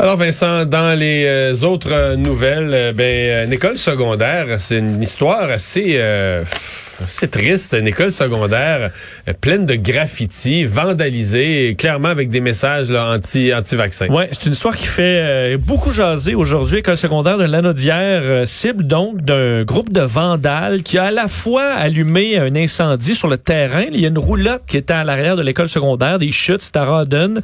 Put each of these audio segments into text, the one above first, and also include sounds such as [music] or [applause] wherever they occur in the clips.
Alors Vincent, dans les euh, autres euh, nouvelles, euh, ben une école secondaire, c'est une histoire assez c'est triste, une école secondaire pleine de graffitis, vandalisée, clairement avec des messages anti anti vaccins. Ouais, c'est une histoire qui fait beaucoup jaser aujourd'hui. École secondaire de Lanaudière cible donc d'un groupe de vandales qui a à la fois allumé un incendie sur le terrain. Il y a une roulotte qui était à l'arrière de l'école secondaire, des chutes, c'est à Rodden.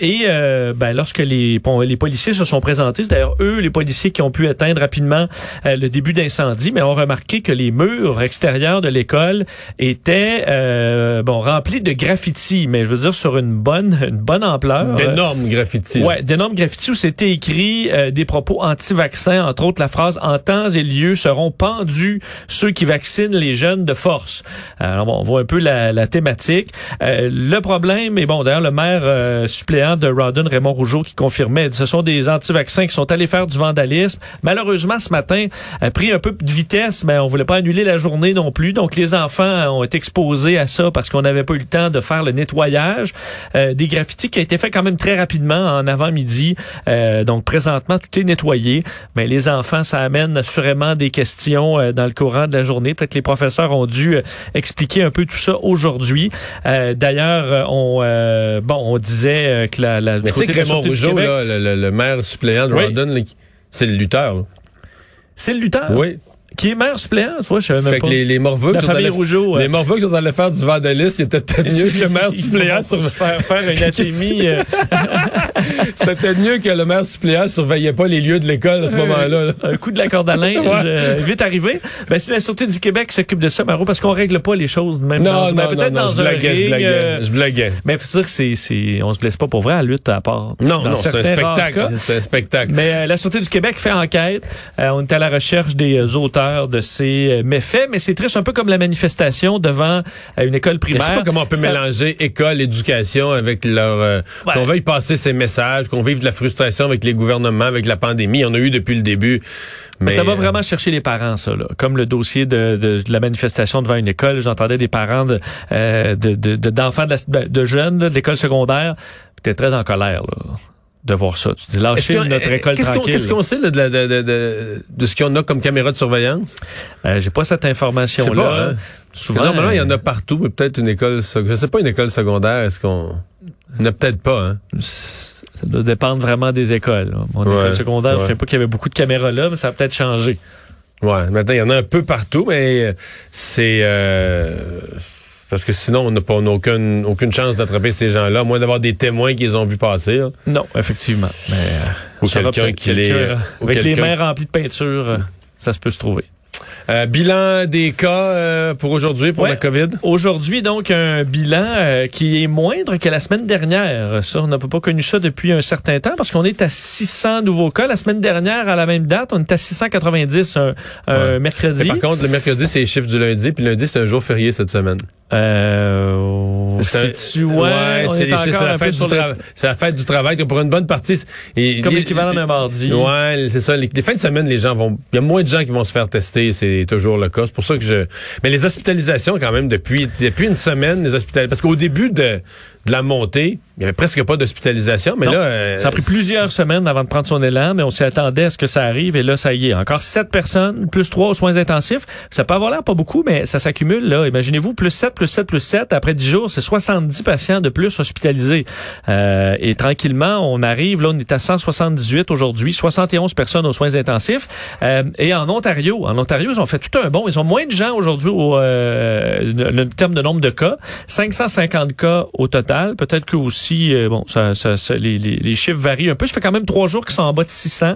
et ben, lorsque les les policiers se sont présentés. C'est d'ailleurs eux, les policiers, qui ont pu éteindre rapidement euh, le début d'incendie, mais ont remarqué que les murs extérieurs de l'école étaient euh, bon remplis de graffitis, mais je veux dire sur une bonne [laughs] une bonne ampleur. D'énormes graffitis. Ouais, d'énormes graffitis où c'était écrit euh, des propos anti-vaccins, entre autres la phrase en temps et lieu seront pendus ceux qui vaccinent les jeunes de force. Alors bon, on voit un peu la, la thématique. le problème, et bon d'ailleurs le maire suppléant de Rawdon, Raymond Rougeau, qui confirmait ce sont des anti-vaccins qui sont allés faire du vandalisme. Malheureusement, ce matin, a pris un peu de vitesse, mais on voulait pas annuler la journée non plus. Donc, les enfants ont été exposés à ça parce qu'on n'avait pas eu le temps de faire le nettoyage. Euh, des graffitis qui a été fait quand même très rapidement en avant-midi. Euh, donc, présentement, tout est nettoyé. Mais les enfants, ça amène assurément des questions euh, dans le courant de la journée. Peut-être que les professeurs ont dû expliquer un peu tout ça aujourd'hui. D'ailleurs, on bon, on disait que la, la du côté de le, maire suppléant de Rawdon, c'est le lutteur. C'est le lutteur? Oui. Qui est maire suppléant, tu vois, je savais même fait pas. que les, les Morveux, la famille Rougeau, les Morveux qui sont allés faire du vandalisme, c'était peut-être mieux que le maire [laughs] suppléant sur faire, faire une [laughs] atémie. Euh. [laughs] c'était peut-être mieux que le maire suppléant surveillait pas les lieux de l'école à ce moment-là. Un coup de la corde à linge, euh, vite arrivé. Ben, c'est la Sûreté du Québec s'occupe de ça, Maro, parce qu'on règle pas les choses même non, dans, non, ben, peut-être dans je un blaguais, je blaguais, euh. Mais faut dire que c'est, c'est, on se blesse pas pour vrai à lutte à part. Non, non, c'est un spectacle. C'est un spectacle. Mais la Sûreté du Québec fait enquête. on est à la recherche des auteurs de ces méfaits, mais c'est triste, un peu comme la manifestation devant euh, une école primaire. Je sais pas comment on peut mélanger école, éducation avec leur... Euh, qu'on veuille passer ces messages, qu'on vive de la frustration avec les gouvernements, avec la pandémie. On a eu depuis le début. Mais ça va vraiment chercher les parents, ça. Là. Comme le dossier de, de, la manifestation devant une école, j'entendais des parents de, euh, d'enfants de, de, de, jeunes de l'école secondaire qui étaient très en colère. Là de voir ça. Tu dis lâcher notre école tranquille. Qu'est-ce qu'on sait de, de, de, de, de ce qu'on a comme caméra de surveillance? Euh, J'ai pas cette information-là. Hein? Souvent, normalement, il y en a partout, mais peut-être une école... Je sais pas, une école secondaire, est-ce qu'on... Il a peut-être pas, hein? Ça doit dépendre vraiment des écoles. Mon école secondaire, je sais pas qu'il y avait beaucoup de caméras là, mais ça a peut-être changé. Ouais, maintenant, il y en a un peu partout, mais c'est... Euh parce que sinon, on n'a pas aucune, aucune chance d'attraper ces gens-là, à moins d'avoir des témoins qu'ils ont vu passer. Non, effectivement. Mais, ou quelqu'un qui les... Avec les mains remplies de peinture, euh, ça se peut se trouver. Euh, bilan des cas euh, pour aujourd'hui, pour la COVID? Aujourd'hui, donc, un bilan euh, qui est moindre que la semaine dernière. Ça, on n'a pas connu ça depuis un certain temps parce qu'on est à 600 nouveaux cas. La semaine dernière, à la même date, on est à 690 un, mercredi. par contre, le mercredi, c'est les chiffres du lundi, puis lundi, c'est un jour férié cette semaine. Euh, c'est tu ouais, c'est la, fête du la fête du travail. Pour une bonne partie, et, comme l'équivalent d'un mardi. Ouais, c'est ça. Les, fins de semaine, les gens vont. Il y a moins de gens qui vont se faire tester. C'est toujours le cas. C'est pour ça que je. Mais les hospitalisations, quand même, depuis depuis une semaine, les hospitalisations. Parce qu'au début de de la montée, il y avait presque pas d'hospitalisation, mais là... Euh, ça a pris plusieurs semaines avant de prendre son élan, mais on s'y attendait à ce que ça arrive, et là, ça y est. Encore sept personnes, plus trois aux soins intensifs. Ça peut avoir l'air pas beaucoup, mais ça s'accumule, là. Imaginez-vous, plus 7, plus 7, plus 7. Après 10 jours, c'est 70 patients de plus hospitalisés. Euh, et tranquillement, on arrive, là, on est à 178 aujourd'hui, 71 personnes aux soins intensifs. Euh, et en Ontario, en Ontario, ils ont fait tout un bon. Ils ont moins de gens aujourd'hui au euh, le terme de nombre de cas. 550 cas au total Peut-être que aussi, euh, bon, ça, ça, les, les, chiffres varient un peu. Ça fait quand même trois jours qu'ils sont en bas de 600.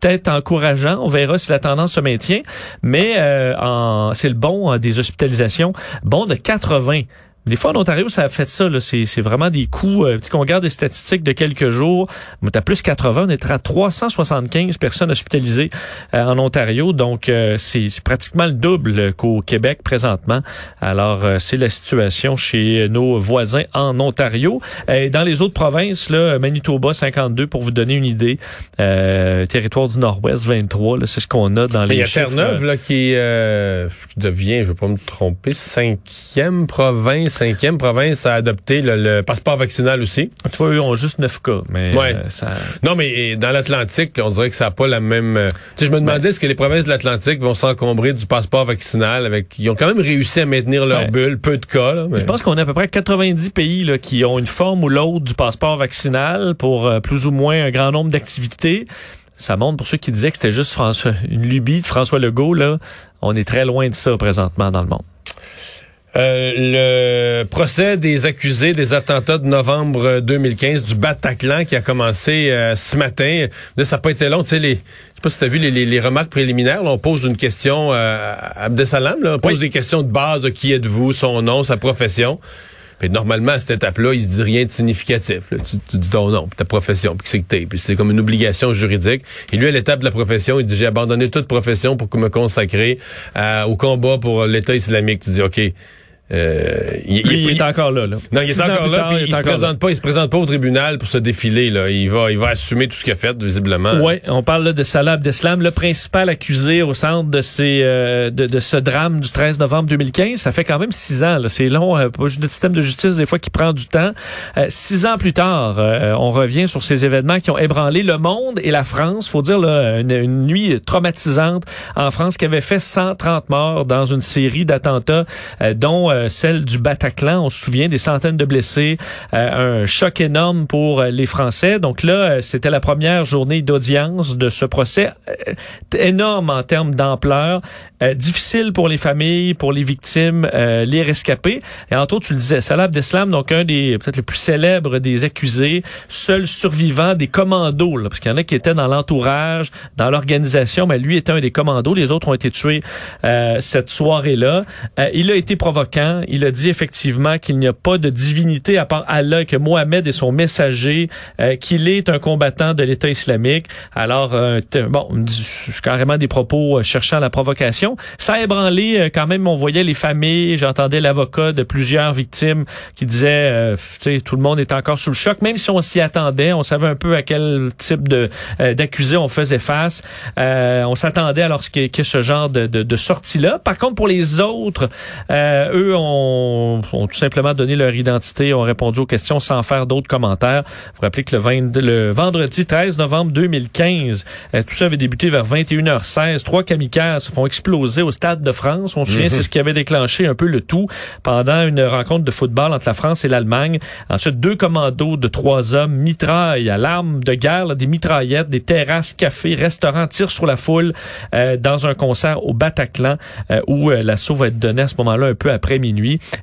Peut-être encourageant. On verra si la tendance se maintient. Mais euh, c'est le bon hein, des hospitalisations. Bon de 80. Des fois, en Ontario, ça a fait ça. C'est vraiment des coûts. Euh, qu'on regarde des statistiques de quelques jours, on est à plus 80, on est à 375 personnes hospitalisées euh, en Ontario. Donc, euh, c'est pratiquement le double qu'au Québec présentement. Alors, euh, c'est la situation chez nos voisins en Ontario. Et dans les autres provinces, là, Manitoba, 52, pour vous donner une idée. territoire du Nord-Ouest, 23. C'est ce qu'on a dans les Il y a. Terre-Neuve là, qui devient, je ne veux pas me tromper, cinquième province cinquième province à adopter le, passeport vaccinal aussi. Tu vois, eux ont juste neuf cas, mais ouais. ça... Non, mais dans l'Atlantique, on dirait que ça n'a pas la même... Tu sais, je me demandais, est-ce que les provinces de l'Atlantique vont s'encombrer du passeport vaccinal avec... Ils ont quand même réussi à maintenir leur bulle, peu de cas. Là, Je pense qu'on a à peu près 90 pays là, qui ont une forme ou l'autre du passeport vaccinal pour plus ou moins un grand nombre d'activités ça montre pour ceux qui disaient que c'était juste François, une lubie de François Legault, là, on est très loin de ça présentement dans le monde. Euh, le procès des accusés des attentats de novembre 2015 du Bataclan qui a commencé euh, ce matin. Là, ça n'a pas été long. Tu sais, les, je sais pas si tu as vu les, les, remarques préliminaires. Là, on pose une question euh, à Abdesalam. Là, on pose des questions de base. qui êtes-vous, son nom, sa profession. Puis normalement, à cette étape-là, il se dit rien de significatif. Tu, dis ton nom, ta profession, puis c'est que t'es. Puis c'est comme une obligation juridique. Et lui, à l'étape de la profession, il dit j'ai abandonné toute profession pour me consacrer au combat pour l'État islamique. Tu dis OK. Euh, il, est encore là, là. Non, il est encore là, puis il, se présente pas, il se présente pas au tribunal pour se défiler là. Il va, il va assumer tout ce qu'il a fait visiblement. Oui, on parle là, de Salah Abdeslam, le principal accusé au centre de ces, euh, de, de, ce drame du 13 novembre 2015. Ça fait quand même six ans. C'est long, euh, le système de justice des fois qui prend du temps. Euh, six ans plus tard, euh, on revient sur ces événements qui ont ébranlé le monde et la France. Faut dire là, une, une nuit traumatisante en France qui avait fait 130 morts dans une série d'attentats, dont euh, celle du Bataclan. On se souvient des centaines de blessés, euh, un choc énorme pour euh, les Français. Donc là, c'était la première journée d'audience de ce procès énorme en termes d'ampleur, difficile pour les familles, pour les victimes, les rescapés. Et entre autres, tu le disais, Salah Abdeslam, donc un des peut-être le plus célèbres des accusés, seul survivant des commandos, là, parce qu'il y en a qui étaient dans l'entourage, dans l'organisation, mais lui était un des commandos. Les autres ont été tués cette soirée-là. il a été provoquant il a dit effectivement qu'il n'y a pas de divinité à part Allah, que Mohamed est son messager, euh, qu'il est un combattant de l'État islamique. Alors, euh, bon, carrément des propos euh, cherchant la provocation. Ça a ébranlé quand même, on voyait les familles, j'entendais l'avocat de plusieurs victimes qui disait, tu sais, tout le monde est encore sous le choc, même si on s'y attendait, on savait un peu à quel type de d'accusé on faisait face. on s'attendait alors qu'il y ait ce genre de, de, de sortie-là. Par contre, pour les autres, eux ont, tout simplement donné leur identité, ont répondu aux questions sans faire d'autres commentaires. Vous rappelez que le, le vendredi 13 novembre 2015, euh, tout ça avait débuté vers 21h16. Trois kamikazes se font exploser au Stade de France. On se souvient, c'est mhm. ce qui avait déclenché un peu le tout pendant une rencontre de football entre la France et l'Allemagne. Ensuite, deux commandos de trois hommes mitraillent à l'arme de guerre, des mitraillettes, des terrasses, cafés, restaurants, tirent sur la foule euh, dans un concert au Bataclan euh, où l'assaut va être donné à ce moment-là un peu après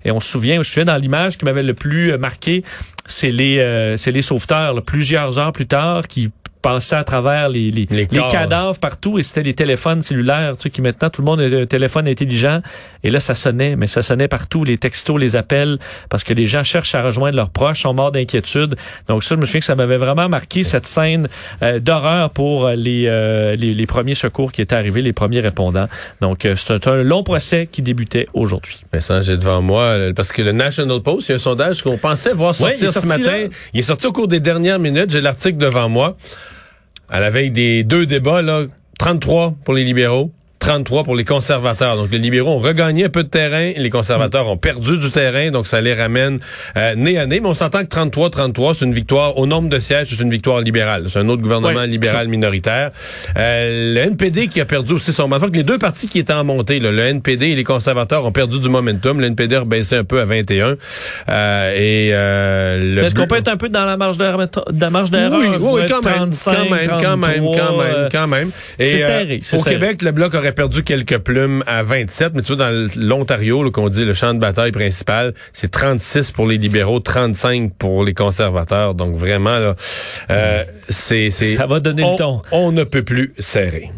Et on se souvient, je souviens dans l'image qui m'avait le plus marqué, c'est les, euh, c'est les sauveteurs, plusieurs heures plus tard, qui passaient à travers les, les, les, cadavres partout et c'était les téléphones cellulaires, tu sais, qui maintenant tout le monde a un téléphone intelligent et là ça sonnait, mais ça sonnait partout, les textos, les appels, parce que les gens cherchent à rejoindre leurs proches, sont morts d'inquiétude. Donc ça, je me souviens que ça m'avait vraiment marqué cette scène euh, d'horreur pour euh, les, euh, les, les premiers secours qui étaient arrivés, les premiers répondants. Donc c'est un long procès qui débutait aujourd'hui. Mais ça, j'ai devant moi parce que le National Post, il y a un sondage qu'on pensait voir sortir ce matin. Il est sorti au cours des dernières minutes. J'ai l'article devant moi à la veille des deux débats, là, 33 pour les libéraux, 33 pour les conservateurs. Donc les libéraux ont regagné un peu de terrain, les conservateurs ont perdu du terrain, donc ça les ramène euh, nez à nez. Mais on s'entend que 33-33, c'est une victoire au nombre de sièges, c'est une victoire libérale. C'est un autre gouvernement libéral minoritaire. Euh, le NPD qui a perdu aussi son mandat. Les deux partis qui étaient en montée, le NPD et les conservateurs ont perdu du momentum. Le NPD a rebaissé un peu à 21. Euh, et euh, Est-ce qu'on peut être un peu dans la marge d'erreur? Oui, oui, quand même, quand même, quand même, quand même, quand même. C'est serré. Au Québec, le bloc aurait perdu quelques plumes à 27, mais tu vois, dans l'Ontario, qu'on dit le champ de bataille principal, c'est 36 pour les libéraux, 35 pour les conservateurs. Donc vraiment, là, euh, c'est... Ça va donner le ton. On ne peut plus serrer.